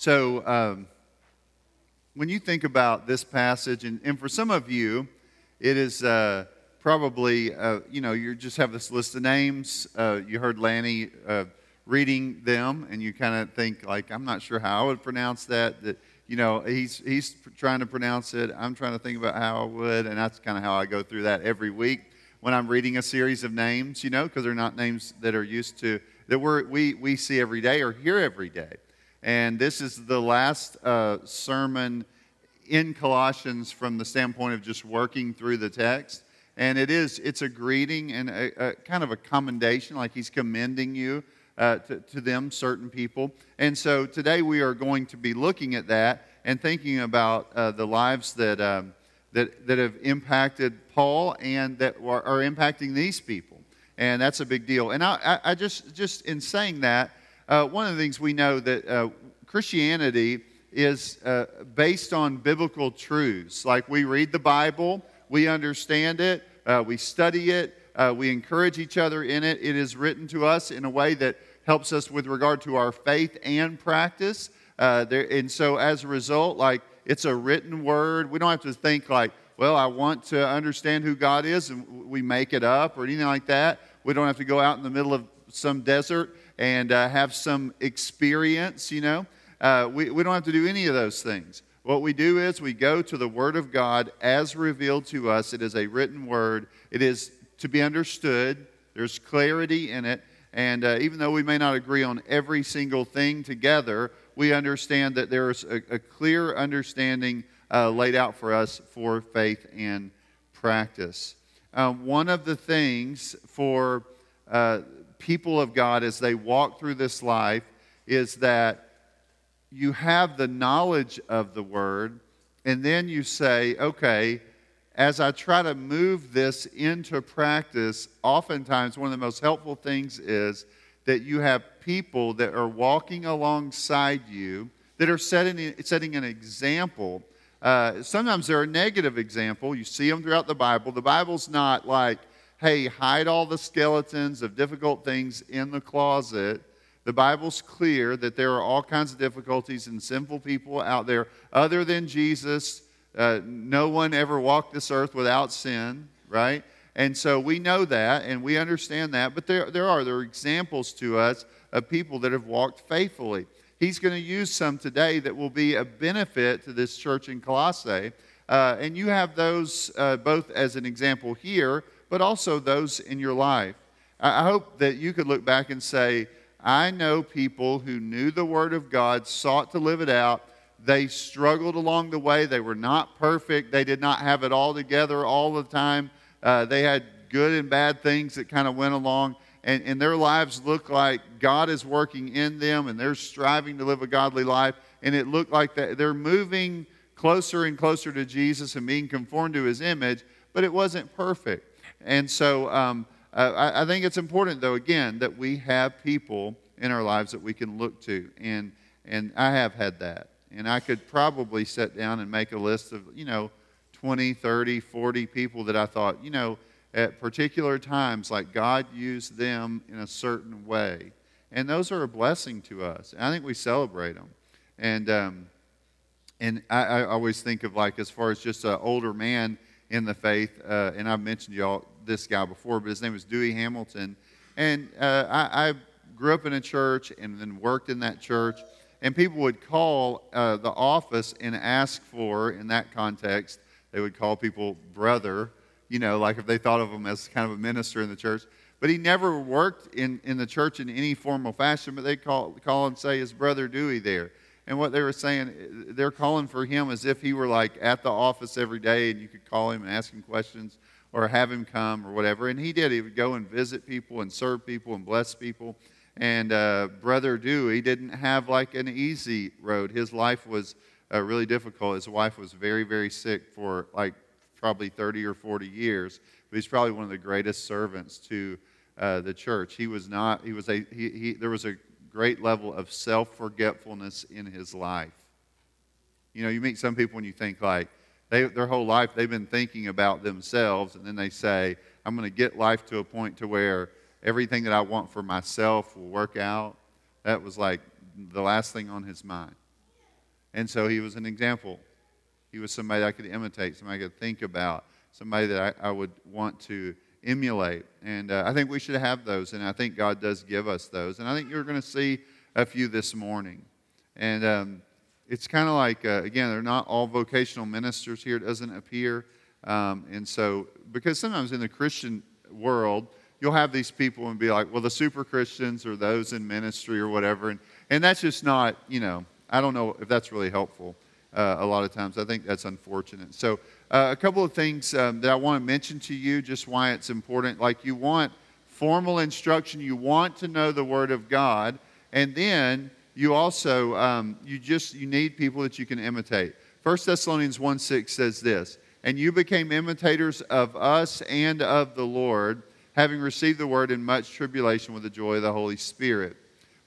So, um, when you think about this passage, and, and for some of you, it is uh, probably, uh, you know, you just have this list of names. Uh, you heard Lanny uh, reading them, and you kind of think, like, I'm not sure how I would pronounce that. That you know, he's he's trying to pronounce it. I'm trying to think about how I would, and that's kind of how I go through that every week when I'm reading a series of names. You know, because they're not names that are used to that we we we see every day or hear every day. And this is the last uh, sermon in Colossians from the standpoint of just working through the text. And it is, it's a greeting and a, a kind of a commendation, like he's commending you uh, to, to them, certain people. And so today we are going to be looking at that and thinking about uh, the lives that, um, that, that have impacted Paul and that are, are, impacting these people. And that's a big deal. And I, I, I just, just in saying that, uh, one of the things we know that uh, Christianity is uh, based on biblical truths. Like we read the Bible, we understand it, uh, we study it, uh, we encourage each other in it. It is written to us in a way that helps us with regard to our faith and practice. Uh, there, and so as a result, like it's a written word. We don't have to think like, well, I want to understand who God is, and we make it up or anything like that. We don't have to go out in the middle of some desert and uh, have some experience, you know. Uh, we, we don't have to do any of those things. What we do is we go to the Word of God as revealed to us. It is a written word, it is to be understood, there's clarity in it. And uh, even though we may not agree on every single thing together, we understand that there's a, a clear understanding uh, laid out for us for faith and practice. Uh, one of the things for uh, people of God as they walk through this life is that you have the knowledge of the word, and then you say, okay, as I try to move this into practice, oftentimes one of the most helpful things is that you have people that are walking alongside you that are setting, setting an example. Uh, sometimes they're a negative example. You see them throughout the Bible. The Bible's not like, hey, hide all the skeletons of difficult things in the closet. The Bible's clear that there are all kinds of difficulties and sinful people out there other than Jesus. Uh, no one ever walked this earth without sin, right? And so we know that and we understand that, but there, there are. There are examples to us of people that have walked faithfully. He's going to use some today that will be a benefit to this church in Colossae. Uh, and you have those uh, both as an example here, but also those in your life. I hope that you could look back and say, I know people who knew the Word of God, sought to live it out. They struggled along the way. They were not perfect. They did not have it all together all the time. Uh, they had good and bad things that kind of went along. And, and their lives look like God is working in them and they're striving to live a godly life. And it looked like that they're moving closer and closer to Jesus and being conformed to his image, but it wasn't perfect. And so um, I, I, think it's important, though, again, that we have people in our lives that we can look to. And, and I have had that. And I could probably sit down and make a list of, you know, 20, 30, 40 people that I thought, you know, at particular times, like God used them in a certain way. And those are a blessing to us. And I think we celebrate them. And, um, and I, I, always think of, like, as far as just an older man in the faith, uh, and I've mentioned y'all this guy before, but his name was Dewey Hamilton. And uh, I, I, grew up in a church and then worked in that church. And people would call uh, the office and ask for, in that context, they would call people brother, you know, like if they thought of him as kind of a minister in the church. But he never worked in, in the church in any formal fashion, but they call, call and say, his brother Dewey there? And what they were saying, they're calling for him as if he were like at the office every day and you could call him and ask him questions or have him come or whatever. And he did. He would go and visit people and serve people and bless people. And uh, Brother Dewey didn't have like an easy road. His life was uh, really difficult. His wife was very, very sick for like probably 30 or 40 years. But he's probably one of the greatest servants to uh, the church. He was not, he was a, he, he, there was a great level of self forgetfulness in his life. You know, you meet some people and you think, like, they, their whole life they've been thinking about themselves, and then they say, I'm going to get life to a point to where everything that I want for myself will work out. That was like the last thing on his mind. And so he was an example. He was somebody I could imitate, somebody I could think about, somebody that I, I would want to emulate. And uh, I think we should have those, and I think God does give us those. And I think you're going to see a few this morning. And um, it's kind of like, uh, again, they're not all vocational ministers here, it doesn't appear. Um, and so, because sometimes in the Christian world, you'll have these people and be like, well, the super Christians or those in ministry or whatever. And, and that's just not, you know, I don't know if that's really helpful uh, a lot of times. I think that's unfortunate. So, uh, a couple of things um, that I want to mention to you, just why it's important. Like, you want formal instruction, you want to know the Word of God, and then you also um, you just you need people that you can imitate. 1 Thessalonians 1 6 says this, and you became imitators of us and of the Lord, having received the word in much tribulation with the joy of the Holy Spirit.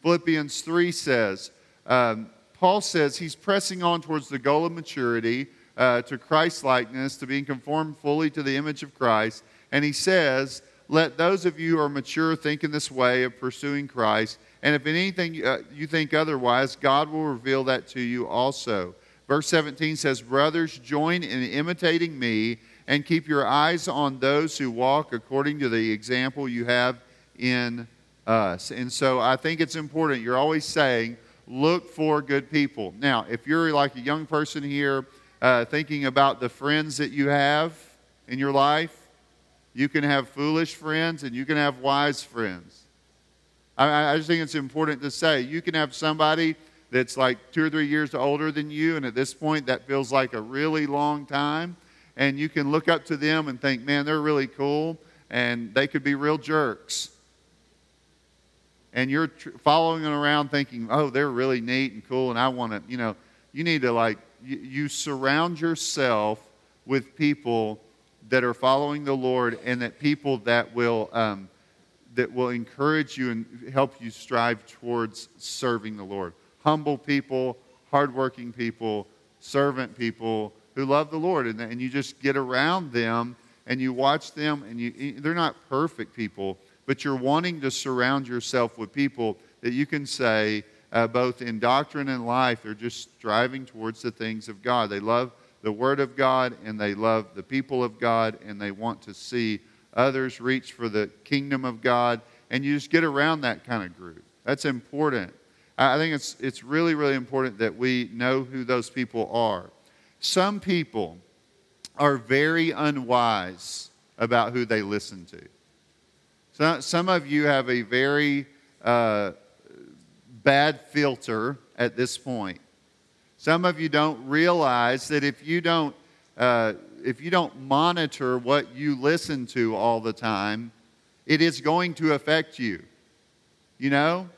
Philippians 3 says, um, Paul says he's pressing on towards the goal of maturity, uh, to Christ likeness, to being conformed fully to the image of Christ. And he says, Let those of you who are mature think in this way of pursuing Christ. And if anything uh, you think otherwise, God will reveal that to you also. Verse 17 says, Brothers, join in imitating me and keep your eyes on those who walk according to the example you have in us. And so I think it's important. You're always saying, look for good people. Now, if you're like a young person here uh, thinking about the friends that you have in your life, you can have foolish friends and you can have wise friends. I, I just think it's important to say you can have somebody that's like two or three years older than you, and at this point, that feels like a really long time. And you can look up to them and think, man, they're really cool, and they could be real jerks and you're tr- following them around thinking, oh, they're really neat and cool, and I want to, you know, you need to like, you, surround yourself with people that are following the Lord and that people that will, um, that will encourage you and help you strive towards serving the Lord. Humble people, hardworking people, servant people who love the Lord. And, and you just get around them and you watch them, and you, they're not perfect people but you're wanting to surround yourself with people that you can say, uh, both in doctrine and life, they're just striving towards the things of God. They love the Word of God and they love the people of God and they want to see others reach for the kingdom of God. And you just get around that kind of group. That's important. I think it's, it's really, really important that we know who those people are. Some people are very unwise about who they listen to. So, some of you have a very uh, bad filter at this point. Some of you don't realize that if you don't, uh, if you don't monitor what you listen to all the time, it is going to affect you. You know,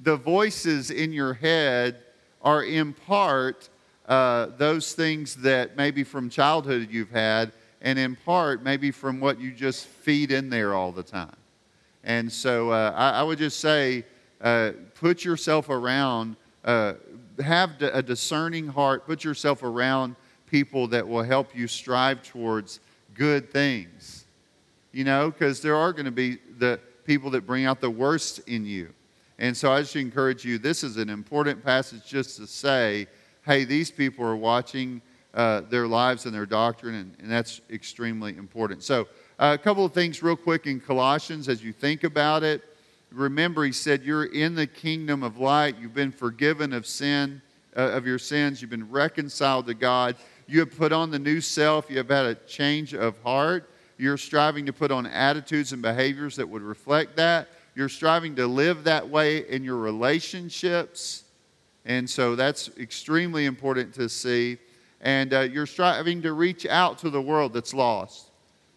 the voices in your head are in part uh, those things that maybe from childhood you've had, and in part maybe from what you just feed in there all the time. And so uh, I, I, would just say, uh, put yourself around, uh, have a discerning heart, put yourself around people that will help you strive towards good things. You know, because there are going to be the people that bring out the worst in you. And so I just encourage you, this is an important passage just to say, hey, these people are watching uh, their lives and their doctrine, and, and that's extremely important. So, a couple of things, real quick, in Colossians as you think about it. Remember, he said, You're in the kingdom of light. You've been forgiven of sin, uh, of your sins. You've been reconciled to God. You have put on the new self. You have had a change of heart. You're striving to put on attitudes and behaviors that would reflect that. You're striving to live that way in your relationships. And so that's extremely important to see. And uh, you're striving to reach out to the world that's lost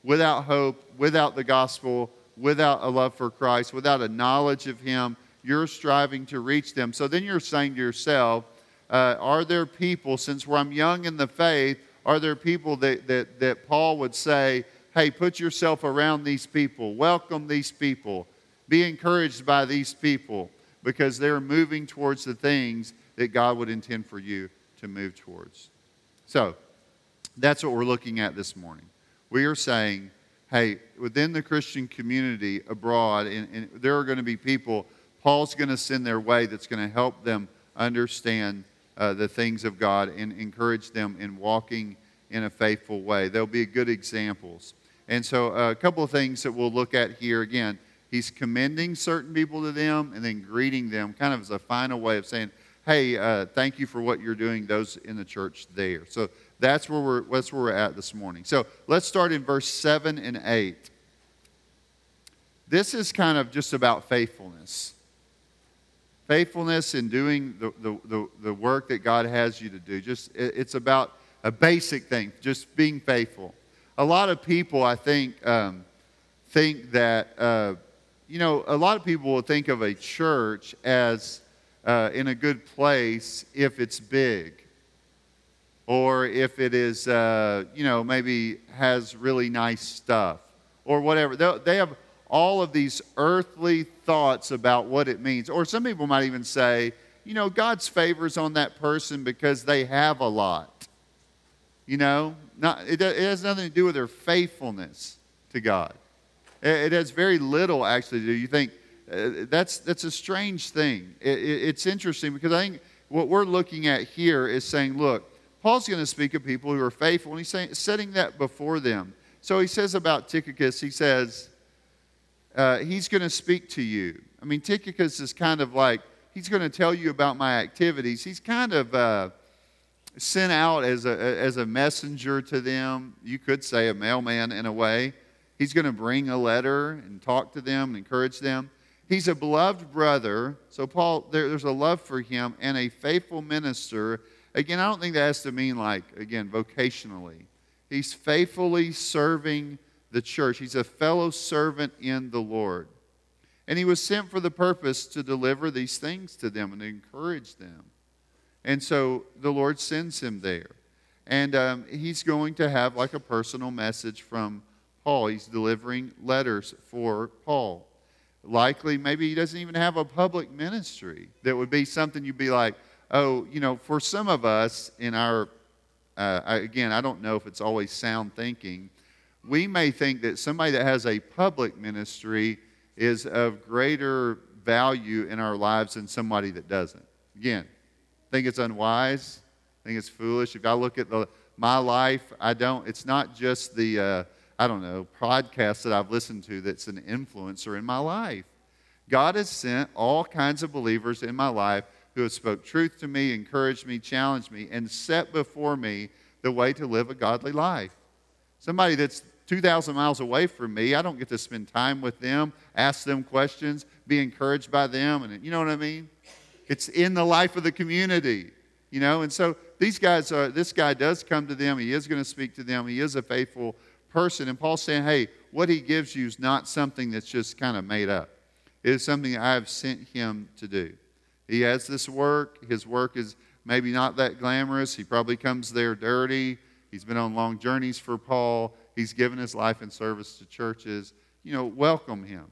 without hope, without the gospel, without a love for Christ, without a knowledge of Him, you're striving to reach them. So then you're saying to yourself, uh, are there people, since where I'm young in the faith, are there people that, that, that Paul would say, hey, put yourself around these people, welcome these people, be encouraged by these people, because they're moving towards the things that God would intend for you to move towards. So that's what we're looking at this morning we are saying, hey, within the Christian community abroad, and, and there are going to be people Paul's going to send their way that's going to help them understand uh, the things of God and encourage them in walking in a faithful way. They'll be good examples. And so, uh, a couple of things that we'll look at here again. He's commending certain people to them and then greeting them, kind of as a final way of saying, hey, uh, thank you for what you're doing, those in the church there. So that's where, we're, that's where we're at this morning. So let's start in verse 7 and 8. This is kind of just about faithfulness. Faithfulness in doing the, the, the, the work that God has you to do. Just it, it's about a basic thing, just being faithful. A lot of people, I think, um, think that, uh, you know, a lot of people will think of a church as uh, in a good place if it's big or if it is, uh, you know, maybe has really nice stuff or whatever. They, have all of these earthly thoughts about what it means. Or some people might even say, you know, God's favors on that person because they have a lot. You know, not, it, it has nothing to do with their faithfulness to God. It, it has very little actually do. You think, uh, that's, that's a strange thing. It, it, it's interesting because I think what we're looking at here is saying, look, Paul's going to speak of people who are faithful, and he's saying, setting that before them. So he says about Tychicus, he says, uh, he's going to speak to you. I mean, Tychicus is kind of like, he's going to tell you about my activities. He's kind of uh, sent out as a, as a messenger to them. You could say a mailman in a way. He's going to bring a letter and talk to them and encourage them. He's a beloved brother. So, Paul, there, there's a love for him and a faithful minister. Again, I don't think that has to mean like, again, vocationally. He's faithfully serving the church, he's a fellow servant in the Lord. And he was sent for the purpose to deliver these things to them and to encourage them. And so the Lord sends him there. And um, he's going to have like a personal message from Paul. He's delivering letters for Paul likely maybe he doesn't even have a public ministry that would be something you'd be like oh you know for some of us in our uh, again i don't know if it's always sound thinking we may think that somebody that has a public ministry is of greater value in our lives than somebody that doesn't. Again think it's unwise think it's foolish. If i look at the, my life i don't it's not just the uh, I don't know, podcasts that I've listened to that's an influencer in my life. God has sent all kinds of believers in my life who have spoke truth to me, encouraged me, challenged me, and set before me the way to live a godly life. Somebody that's 2,000 miles away from me, I don't get to spend time with them, ask them questions, be encouraged by them, and you know what I mean? It's in the life of the community, you know. And so these guys are. This guy does come to them. He is going to speak to them. He is a faithful person. And Paul's saying, hey, what he gives you is not something that's just kind of made up. It is something I have sent him to do. He has this work. His work is maybe not that glamorous. He probably comes there dirty. He's been on long journeys for Paul. He's given his life in service to churches. You know, welcome him.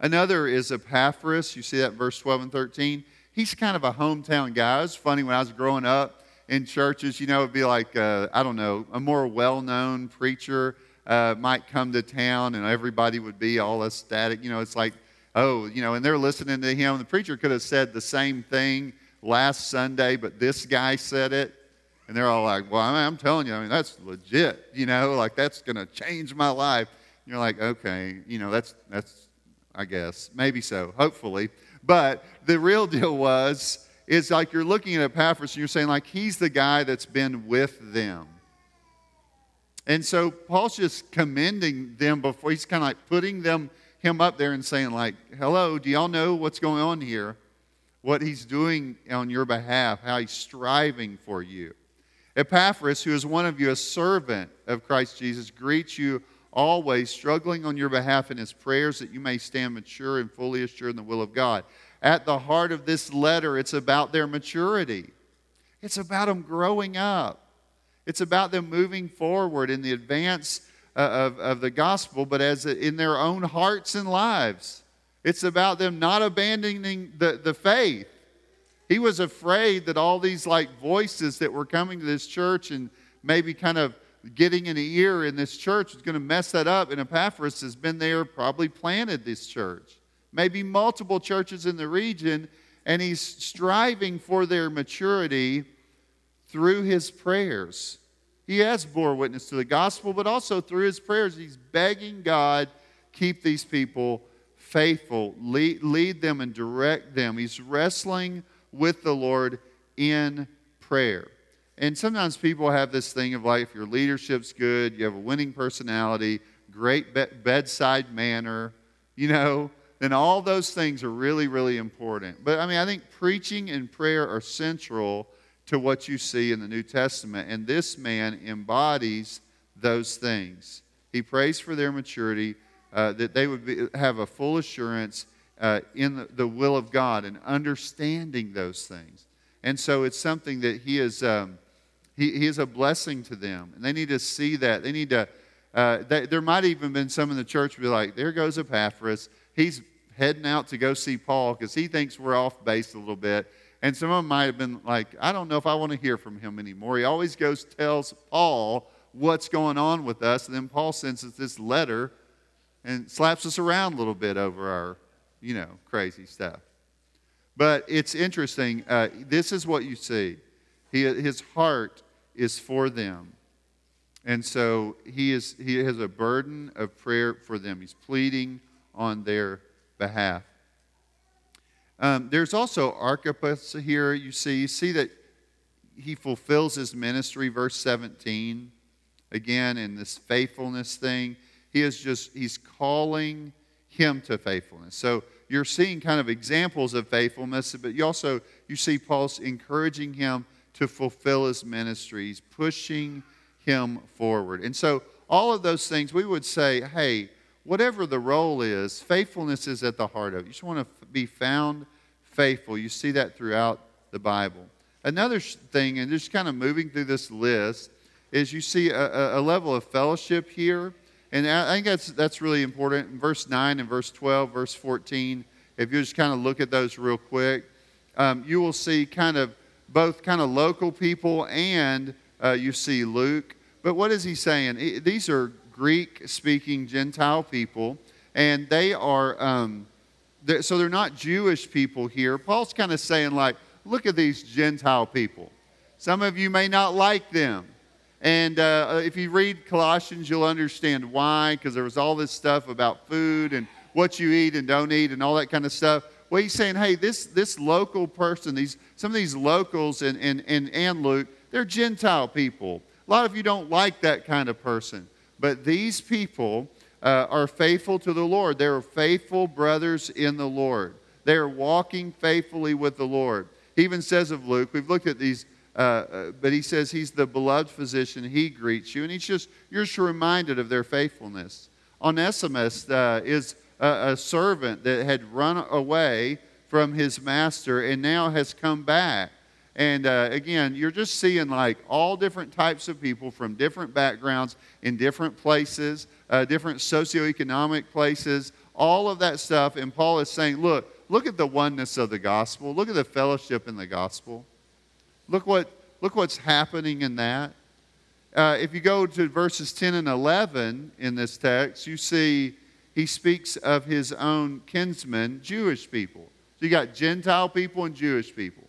Another is Epaphras. You see that verse 12 and 13. He's kind of a hometown guy. It was funny when I was growing up in churches, you know, it'd be like, uh, I don't know, a more well known preacher uh, might come to town and everybody would be all ecstatic. You know, it's like, oh, you know, and they're listening to him. The preacher could have said the same thing last Sunday, but this guy said it. And they're all like, well, I'm telling you, I mean, that's legit, you know, like that's going to change my life. And you're like, okay, you know, that's, that's, I guess, maybe so, hopefully. But the real deal was, is like you're looking at Epaphras and you're saying, like, he's the guy that's been with them. And so Paul's just commending them before he's kind of like putting them him up there and saying, like, hello, do y'all know what's going on here? What he's doing on your behalf, how he's striving for you. Epaphras, who is one of you, a servant of Christ Jesus, greets you always, struggling on your behalf in his prayers that you may stand mature and fully assured in the will of God at the heart of this letter, it's about their maturity. It's about them growing up. It's about them moving forward in the advance uh, of, of the gospel, but as in their own hearts and lives. It's about them not abandoning the, the faith. He was afraid that all these like voices that were coming to this church and maybe kind of getting an ear in this church was going to mess that up. And Epaphras has been there, probably planted this church maybe multiple churches in the region. and he's striving for their maturity through his prayers. He has bore witness to the gospel, but also through his prayers, he's begging God, keep these people faithful, lead, lead them and direct them. He's wrestling with the Lord in prayer. And sometimes people have this thing of like, if your leadership's good, you have a winning personality, great be- bedside manner, you know, then all those things are really, really important. But I mean, I think preaching and prayer are central to what you see in the New Testament. And this man embodies those things. He prays for their maturity, uh, that they would be, have a full assurance uh, in the, the, will of God and understanding those things. And so it's something that he is, um, he, he is a blessing to them. And they need to see that. They need to, uh, they, there might even been some in the church be like, there goes Epaphras. He's heading out to go see Paul because he thinks we're off base a little bit. And some of them might have been like, I don't know if I want to hear from him anymore. He always goes, tells Paul what's going on with us. And then Paul sends us this letter and slaps us around a little bit over our, you know, crazy stuff. But it's interesting. Uh, this is what you see. He, his heart is for them. And so he, is, he has a burden of prayer for them. He's pleading on their behalf. Um, there's also Archippus here, you see. You see that he fulfills his ministry, verse 17, again, in this faithfulness thing. He is just, he's calling him to faithfulness. So you're seeing kind of examples of faithfulness, but you also, you see Paul's encouraging him to fulfill his ministry. He's pushing him forward. And so all of those things, we would say, hey, whatever the role is, faithfulness is at the heart of it. You just want to be found faithful. You see that throughout the Bible. Another thing, and just kind of moving through this list, is you see a, a level of fellowship here. And I think that's, that's really important. In verse 9 and verse 12, verse 14, if you just kind of look at those real quick, um, you will see kind of both kind of local people and uh, you see Luke. But what is he saying? These are Greek speaking Gentile people, and they are, um, they're, so they're not Jewish people here. Paul's kind of saying, like, look at these Gentile people. Some of you may not like them. And uh, if you read Colossians, you'll understand why, because there was all this stuff about food and what you eat and don't eat and all that kind of stuff. Well, he's saying, hey, this, this local person, these, some of these locals and, and, and Luke, they're Gentile people. A lot of you don't like that kind of person. But these people uh, are faithful to the Lord. They are faithful brothers in the Lord. They are walking faithfully with the Lord. He even says of Luke, we've looked at these, uh, uh, but he says he's the beloved physician. He greets you, and he's just you're just reminded of their faithfulness. Onesimus uh, is a, a servant that had run away from his master and now has come back. And uh, again, you're just seeing like all different types of people from different backgrounds in different places, uh, different socioeconomic places, all of that stuff. And Paul is saying, look, look at the oneness of the gospel. Look at the fellowship in the gospel. Look, what, look what's happening in that. Uh, if you go to verses 10 and 11 in this text, you see he speaks of his own kinsmen, Jewish people. So you got Gentile people and Jewish people.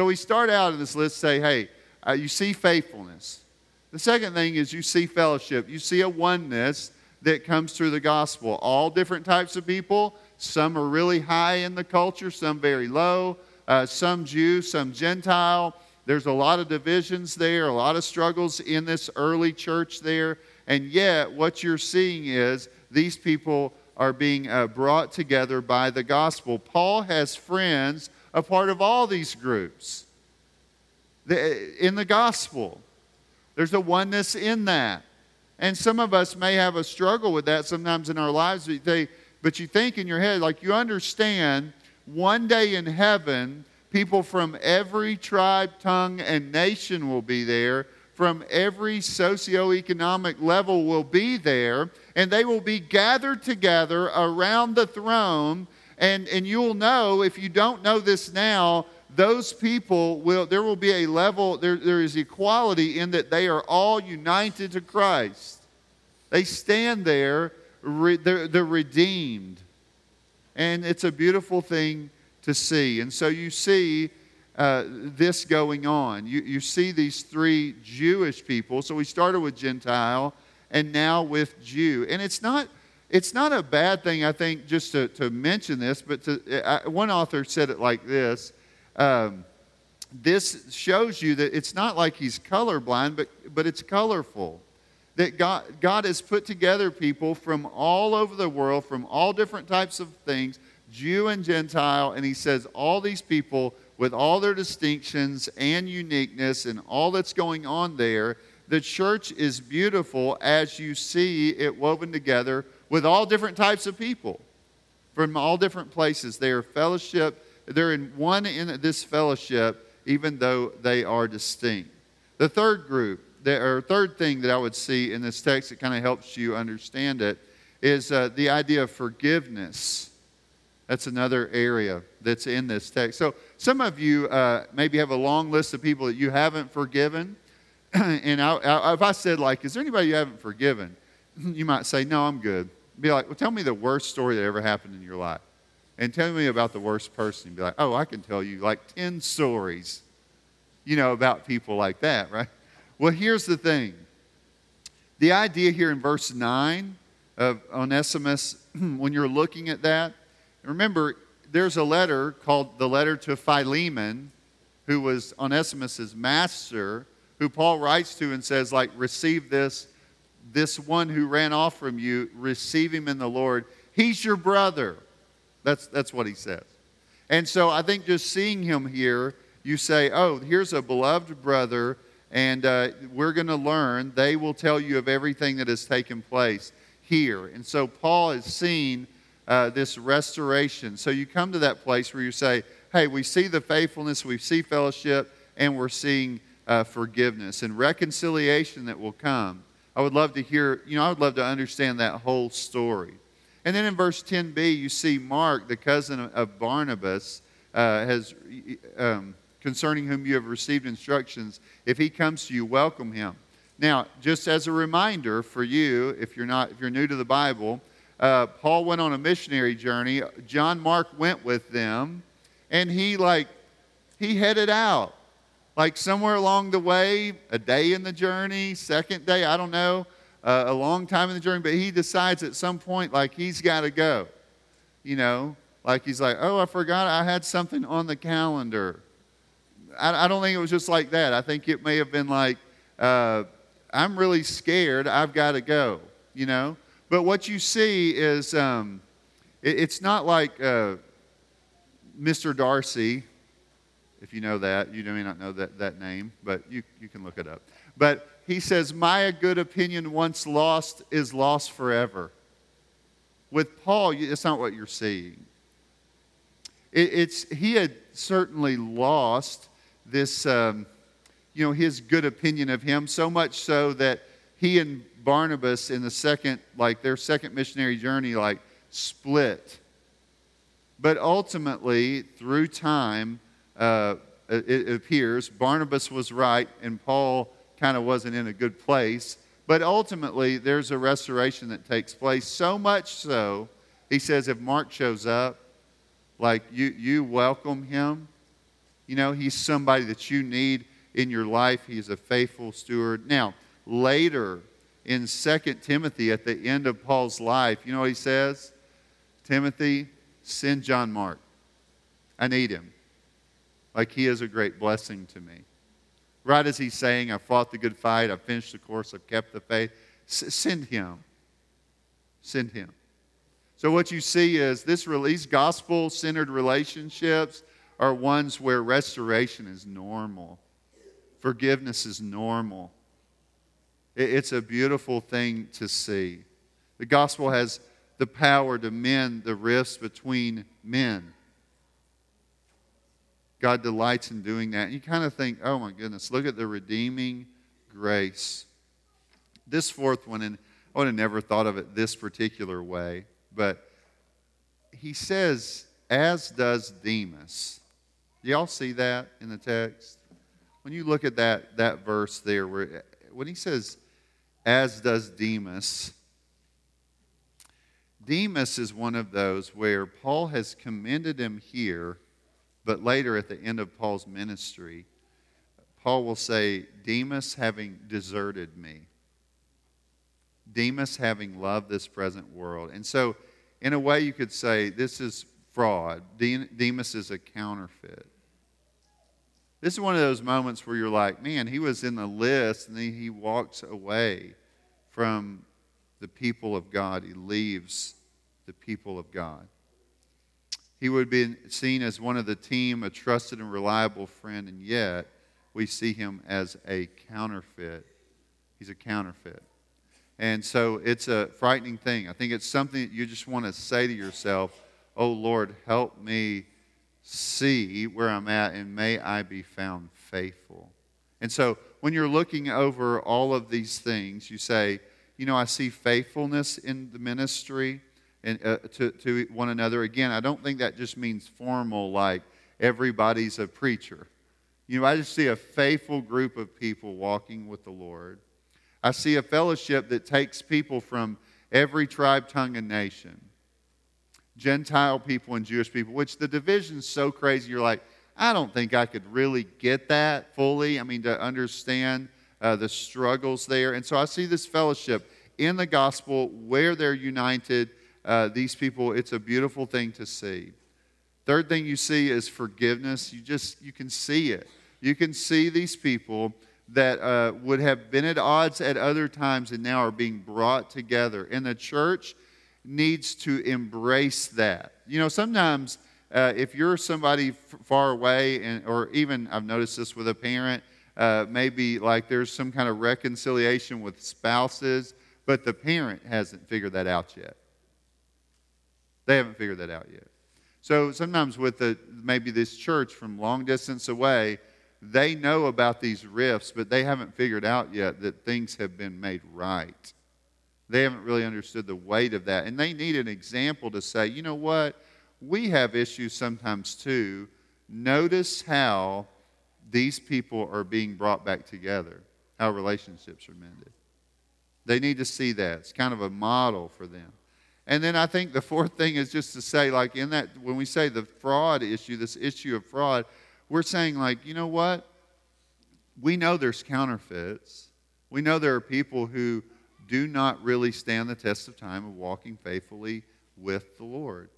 So we start out in this list say, hey, uh, you see faithfulness. The second thing is you see fellowship. You see a oneness that comes through the gospel. All different types of people. Some are really high in the culture, some very low, uh, some Jew, some Gentile. There's a lot of divisions there, a lot of struggles in this early church there. And yet, what you're seeing is these people are being uh, brought together by the gospel. Paul has friends a part of all these groups in the gospel. There's a oneness in that. And some of us may have a struggle with that sometimes in our lives. But you think in your head, like you understand, one day in heaven, people from every tribe, tongue, and nation will be there. From every socioeconomic level will be there. And they will be gathered together around the throne and, and you'll know, if you don't know this now, those people will, there will be a level, there, there is equality in that they are all united to Christ. They stand there, re, they're, they're redeemed. And it's a beautiful thing to see. And so you see uh, this going on. You, you see these three Jewish people. So we started with Gentile and now with Jew. And it's not. It's not a bad thing, I think, just to, to mention this, but to, uh, one author said it like this um, This shows you that it's not like he's colorblind, but, but it's colorful. That God, God has put together people from all over the world, from all different types of things, Jew and Gentile, and he says all these people with all their distinctions and uniqueness and all that's going on there, the church is beautiful as you see it woven together with all different types of people from all different places. They are fellowship, they're in one in this fellowship, even though they are distinct. The third group the, or third thing that I would see in this text that kind of helps you understand it is uh, the idea of forgiveness. That's another area that's in this text. So some of you uh, maybe have a long list of people that you haven't forgiven. and I, I, if I said, like, is there anybody you haven't forgiven? You might say, no, I'm good. Be like, well, tell me the worst story that ever happened in your life. And tell me about the worst person. Be like, oh, I can tell you like 10 stories, you know, about people like that, right? Well, here's the thing the idea here in verse 9 of Onesimus, when you're looking at that, remember, there's a letter called the letter to Philemon, who was Onesimus's master, who Paul writes to and says, like, receive this, this one who ran off from you, receive him in the Lord. He's your brother. That's, that's what he says. And so I think just seeing him here, you say, oh, here's a beloved brother and uh, we're going to learn. They will tell you of everything that has taken place here. And so Paul has seen uh, this restoration. So you come to that place where you say, hey, we see the faithfulness, we see fellowship, and we're seeing uh, forgiveness and reconciliation that will come. I would love to hear, you know, I would love to understand that whole story. And then in verse 10b, you see Mark, the cousin of Barnabas, uh, has um, concerning whom you have received instructions. If he comes to you, welcome him. Now, just as a reminder for you, if you're not, if you're new to the Bible, uh, Paul went on a missionary journey. John Mark went with them, and he like he headed out, like somewhere along the way, a day in the journey, second day, I don't know, uh, a long time in the journey. But he decides at some point, like he's got to go. You know, like he's like, oh, I forgot I had something on the calendar. I, I don't think it was just like that. I think it may have been like, uh, I'm really scared. I've got to go, you know? But what you see is um, it, it's not like uh, Mr. Darcy, if you know that. You may not know that, that name, but you, you can look it up. But he says, My good opinion once lost is lost forever. With Paul, it's not what you're seeing. It, it's, he had certainly lost this, um, you know, his good opinion of him, so much so that he and Barnabas in the second, like their second missionary journey, like split. But ultimately, through time, uh, it appears Barnabas was right and Paul kind of wasn't in a good place. But ultimately, there's a restoration that takes place. So much so, he says, if Mark shows up, like you, you welcome him you know, he's somebody that you need in your life. He's a faithful steward. Now, later in 2 Timothy, at the end of Paul's life, you know what he says? Timothy, send John Mark. I need him. Like he is a great blessing to me. Right as he's saying, I fought the good fight, I finished the course, I've kept the faith. S- send him. Send him. So, what you see is this release, gospel centered relationships are ones where restoration is normal, forgiveness is normal. It's a beautiful thing to see. The gospel has the power to mend the rifts between men. God delights in doing that. And you kind of think, oh my goodness, look at the redeeming grace. This fourth one, and I would have never thought of it this particular way, but he says, as does Demas. Do y'all see that in the text? When you look at that, that verse there, where, when he says, as does Demas, Demas is one of those where Paul has commended him here But later, at the end of Paul's ministry, Paul will say, Demas having deserted me. Demas having loved this present world. And so, in a way, you could say this is fraud. Demas is a counterfeit. This is one of those moments where you're like, man, he was in the list and then he walks away from the people of God. He leaves the people of God. He would be seen as one of the team, a trusted and reliable friend, and yet we see him as a counterfeit. He's a counterfeit. And so it's a frightening thing. I think it's something that you just want to say to yourself, Oh Lord, help me see where I'm at, and may I be found faithful. And so when you're looking over all of these things, you say, You know, I see faithfulness in the ministry and, uh, to, to one another. Again, I don't think that just means formal, like everybody's a preacher. You know, I just see a faithful group of people walking with the Lord. I see a fellowship that takes people from every tribe, tongue, and nation. Gentile people and Jewish people, which the division's so crazy, you're like, I don't think I could really get that fully. I mean, to understand uh, the struggles there. And so I see this fellowship in the gospel where they're united uh, these people, it's a beautiful thing to see. Third thing you see is forgiveness. You just, you can see it. You can see these people that uh, would have been at odds at other times and now are being brought together. And the church needs to embrace that. You know, sometimes uh, if you're somebody f- far away, and, or even I've noticed this with a parent, uh, maybe like there's some kind of reconciliation with spouses, but the parent hasn't figured that out yet. They haven't figured that out yet. So sometimes with the, maybe this church from long distance away, they know about these rifts, but they haven't figured out yet that things have been made right. They haven't really understood the weight of that. And they need an example to say, you know what? We have issues sometimes too. Notice how these people are being brought back together, how relationships are mended. They need to see that. It's kind of a model for them. And then I think the fourth thing is just to say, like, in that, when we say the fraud issue, this issue of fraud, we're saying, like, you know what? We know there's counterfeits. We know there are people who do not really stand the test of time of walking faithfully with the Lord.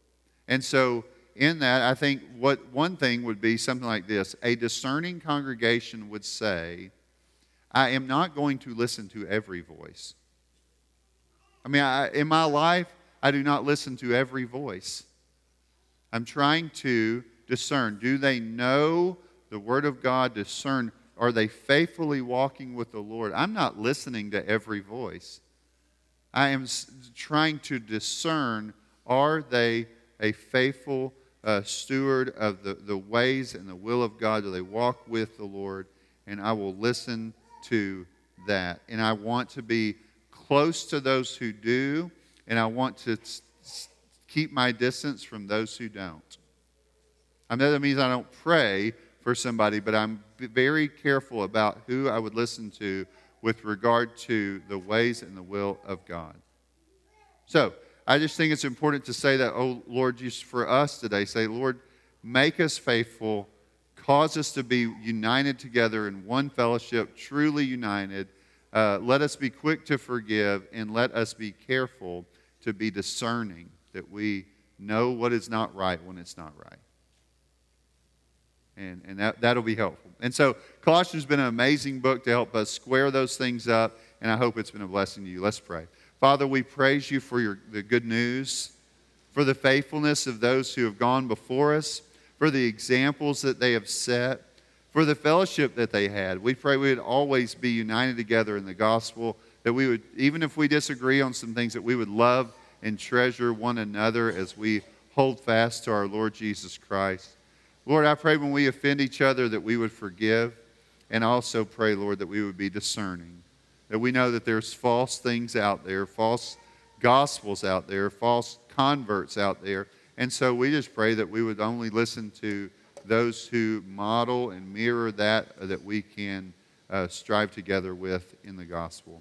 And so, in that, I think what one thing would be something like this a discerning congregation would say, I am not going to listen to every voice. I mean, I, in my life, I do not listen to every voice. I'm trying to discern. Do they know the Word of God? Discern. Are they faithfully walking with the Lord? I'm not listening to every voice. I am trying to discern are they a faithful uh, steward of the, the ways and the will of God? Do they walk with the Lord? And I will listen to that. And I want to be close to those who do and I want to keep my distance from those who don't. I know that means I don't pray for somebody, but I'm very careful about who I would listen to with regard to the ways and the will of God. So, I just think it's important to say that, oh Lord, just for us today, say, Lord, make us faithful, cause us to be united together in one fellowship, truly united. Uh, let us be quick to forgive, and let us be careful to be discerning, that we know what is not right when it's not right. And, and that, that'll be helpful. And so, Colossians has been an amazing book to help us square those things up, and I hope it's been a blessing to you. Let's pray. Father, we praise you for your, the good news, for the faithfulness of those who have gone before us, for the examples that they have set, for the fellowship that they had. We pray we would always be united together in the gospel that we would, even if we disagree on some things, that we would love and treasure one another as we hold fast to our Lord Jesus Christ. Lord, I pray when we offend each other that we would forgive. And also pray, Lord, that we would be discerning. That we know that there's false things out there, false gospels out there, false converts out there. And so we just pray that we would only listen to those who model and mirror that that we can uh, strive together with in the gospel.